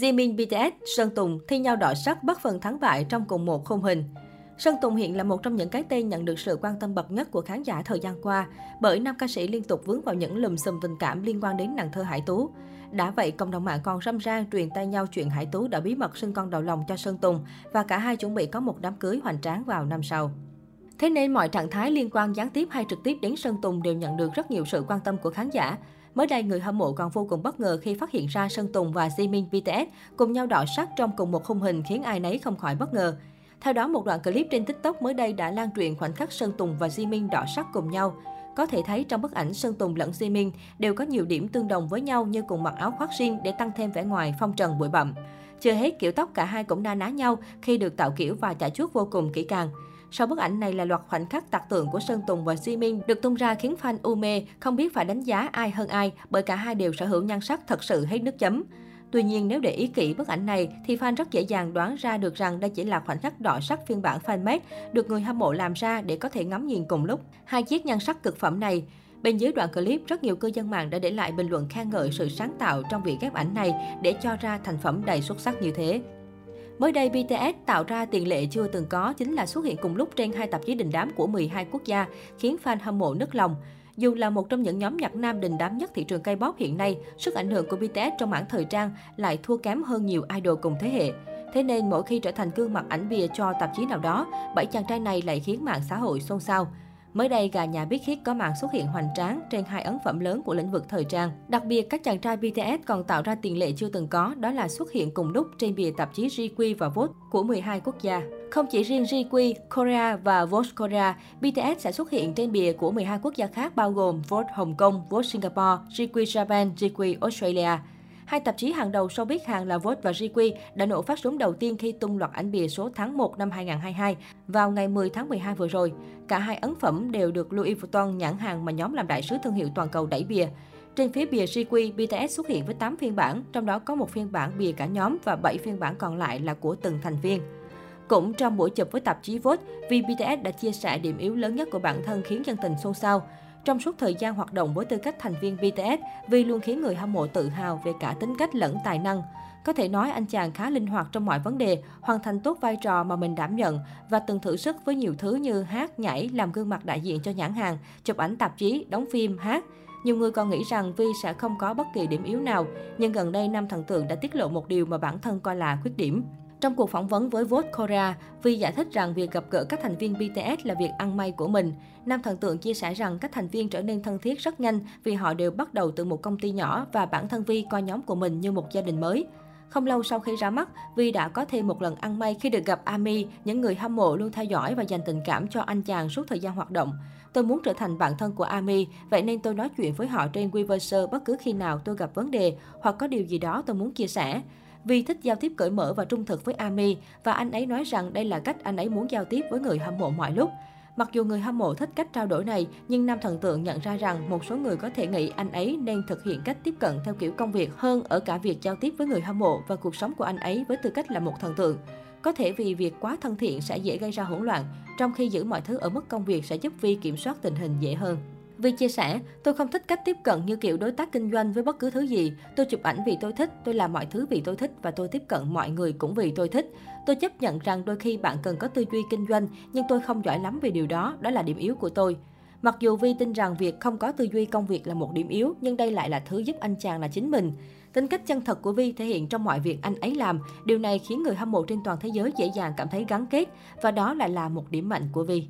Jimin BTS, Sơn Tùng thi nhau đỏ sắc bất phần thắng bại trong cùng một khung hình. Sơn Tùng hiện là một trong những cái tên nhận được sự quan tâm bậc nhất của khán giả thời gian qua, bởi nam ca sĩ liên tục vướng vào những lùm xùm tình cảm liên quan đến nàng thơ Hải Tú. Đã vậy, cộng đồng mạng còn râm ran truyền tay nhau chuyện Hải Tú đã bí mật sinh con đầu lòng cho Sơn Tùng và cả hai chuẩn bị có một đám cưới hoành tráng vào năm sau. Thế nên mọi trạng thái liên quan gián tiếp hay trực tiếp đến Sơn Tùng đều nhận được rất nhiều sự quan tâm của khán giả. Mới đây, người hâm mộ còn vô cùng bất ngờ khi phát hiện ra Sơn Tùng và Jimin BTS cùng nhau đọ sắc trong cùng một khung hình khiến ai nấy không khỏi bất ngờ. Theo đó, một đoạn clip trên TikTok mới đây đã lan truyền khoảnh khắc Sơn Tùng và Jimin đọ sắc cùng nhau. Có thể thấy trong bức ảnh Sơn Tùng lẫn Jimin đều có nhiều điểm tương đồng với nhau như cùng mặc áo khoác riêng để tăng thêm vẻ ngoài phong trần bụi bặm. Chưa hết kiểu tóc cả hai cũng na ná nhau khi được tạo kiểu và chải chuốt vô cùng kỹ càng. Sau bức ảnh này là loạt khoảnh khắc tạc tượng của Sơn Tùng và Jimin được tung ra khiến fan u mê, không biết phải đánh giá ai hơn ai bởi cả hai đều sở hữu nhan sắc thật sự hết nước chấm. Tuy nhiên, nếu để ý kỹ bức ảnh này, thì fan rất dễ dàng đoán ra được rằng đây chỉ là khoảnh khắc đỏ sắc phiên bản fanmade được người hâm mộ làm ra để có thể ngắm nhìn cùng lúc. Hai chiếc nhan sắc cực phẩm này Bên dưới đoạn clip, rất nhiều cư dân mạng đã để lại bình luận khen ngợi sự sáng tạo trong việc ghép ảnh này để cho ra thành phẩm đầy xuất sắc như thế. Mới đây, BTS tạo ra tiền lệ chưa từng có chính là xuất hiện cùng lúc trên hai tạp chí đình đám của 12 quốc gia, khiến fan hâm mộ nức lòng. Dù là một trong những nhóm nhạc nam đình đám nhất thị trường K-pop hiện nay, sức ảnh hưởng của BTS trong mảng thời trang lại thua kém hơn nhiều idol cùng thế hệ. Thế nên mỗi khi trở thành gương mặt ảnh bìa cho tạp chí nào đó, bảy chàng trai này lại khiến mạng xã hội xôn xao. Mới đây, gà nhà Big Hit có màn xuất hiện hoành tráng trên hai ấn phẩm lớn của lĩnh vực thời trang. Đặc biệt, các chàng trai BTS còn tạo ra tiền lệ chưa từng có, đó là xuất hiện cùng lúc trên bìa tạp chí GQ và Vogue của 12 quốc gia. Không chỉ riêng GQ, Korea và Vogue Korea, BTS sẽ xuất hiện trên bìa của 12 quốc gia khác bao gồm Vogue Hồng Kông, Vogue Singapore, GQ Japan, GQ Australia. Hai tạp chí hàng đầu showbiz Hàn là Vogue và GQ đã nổ phát súng đầu tiên khi tung loạt ảnh bìa số tháng 1 năm 2022 vào ngày 10 tháng 12 vừa rồi. Cả hai ấn phẩm đều được Louis Vuitton nhãn hàng mà nhóm làm đại sứ thương hiệu toàn cầu đẩy bìa. Trên phía bìa GQ, BTS xuất hiện với 8 phiên bản, trong đó có một phiên bản bìa cả nhóm và 7 phiên bản còn lại là của từng thành viên. Cũng trong buổi chụp với tạp chí Vogue, vì BTS đã chia sẻ điểm yếu lớn nhất của bản thân khiến dân tình xôn xao. Trong suốt thời gian hoạt động với tư cách thành viên BTS, Vi luôn khiến người hâm mộ tự hào về cả tính cách lẫn tài năng. Có thể nói anh chàng khá linh hoạt trong mọi vấn đề, hoàn thành tốt vai trò mà mình đảm nhận và từng thử sức với nhiều thứ như hát, nhảy, làm gương mặt đại diện cho nhãn hàng, chụp ảnh tạp chí, đóng phim, hát. Nhiều người còn nghĩ rằng Vi sẽ không có bất kỳ điểm yếu nào, nhưng gần đây nam thần tượng đã tiết lộ một điều mà bản thân coi là khuyết điểm. Trong cuộc phỏng vấn với Vogue Korea, Vi giải thích rằng việc gặp gỡ các thành viên BTS là việc ăn may của mình. Nam thần tượng chia sẻ rằng các thành viên trở nên thân thiết rất nhanh vì họ đều bắt đầu từ một công ty nhỏ và bản thân Vi coi nhóm của mình như một gia đình mới. Không lâu sau khi ra mắt, Vi đã có thêm một lần ăn may khi được gặp Ami, những người hâm mộ luôn theo dõi và dành tình cảm cho anh chàng suốt thời gian hoạt động. Tôi muốn trở thành bạn thân của Ami, vậy nên tôi nói chuyện với họ trên Weverse bất cứ khi nào tôi gặp vấn đề hoặc có điều gì đó tôi muốn chia sẻ. Vì thích giao tiếp cởi mở và trung thực với Ami và anh ấy nói rằng đây là cách anh ấy muốn giao tiếp với người hâm mộ mọi lúc. Mặc dù người hâm mộ thích cách trao đổi này, nhưng nam thần tượng nhận ra rằng một số người có thể nghĩ anh ấy nên thực hiện cách tiếp cận theo kiểu công việc hơn ở cả việc giao tiếp với người hâm mộ và cuộc sống của anh ấy với tư cách là một thần tượng. Có thể vì việc quá thân thiện sẽ dễ gây ra hỗn loạn, trong khi giữ mọi thứ ở mức công việc sẽ giúp Vi kiểm soát tình hình dễ hơn. Vi chia sẻ, tôi không thích cách tiếp cận như kiểu đối tác kinh doanh với bất cứ thứ gì. Tôi chụp ảnh vì tôi thích, tôi làm mọi thứ vì tôi thích và tôi tiếp cận mọi người cũng vì tôi thích. Tôi chấp nhận rằng đôi khi bạn cần có tư duy kinh doanh, nhưng tôi không giỏi lắm về điều đó, đó là điểm yếu của tôi. Mặc dù Vi tin rằng việc không có tư duy công việc là một điểm yếu, nhưng đây lại là thứ giúp anh chàng là chính mình. Tính cách chân thật của Vi thể hiện trong mọi việc anh ấy làm. Điều này khiến người hâm mộ trên toàn thế giới dễ dàng cảm thấy gắn kết và đó lại là một điểm mạnh của Vi.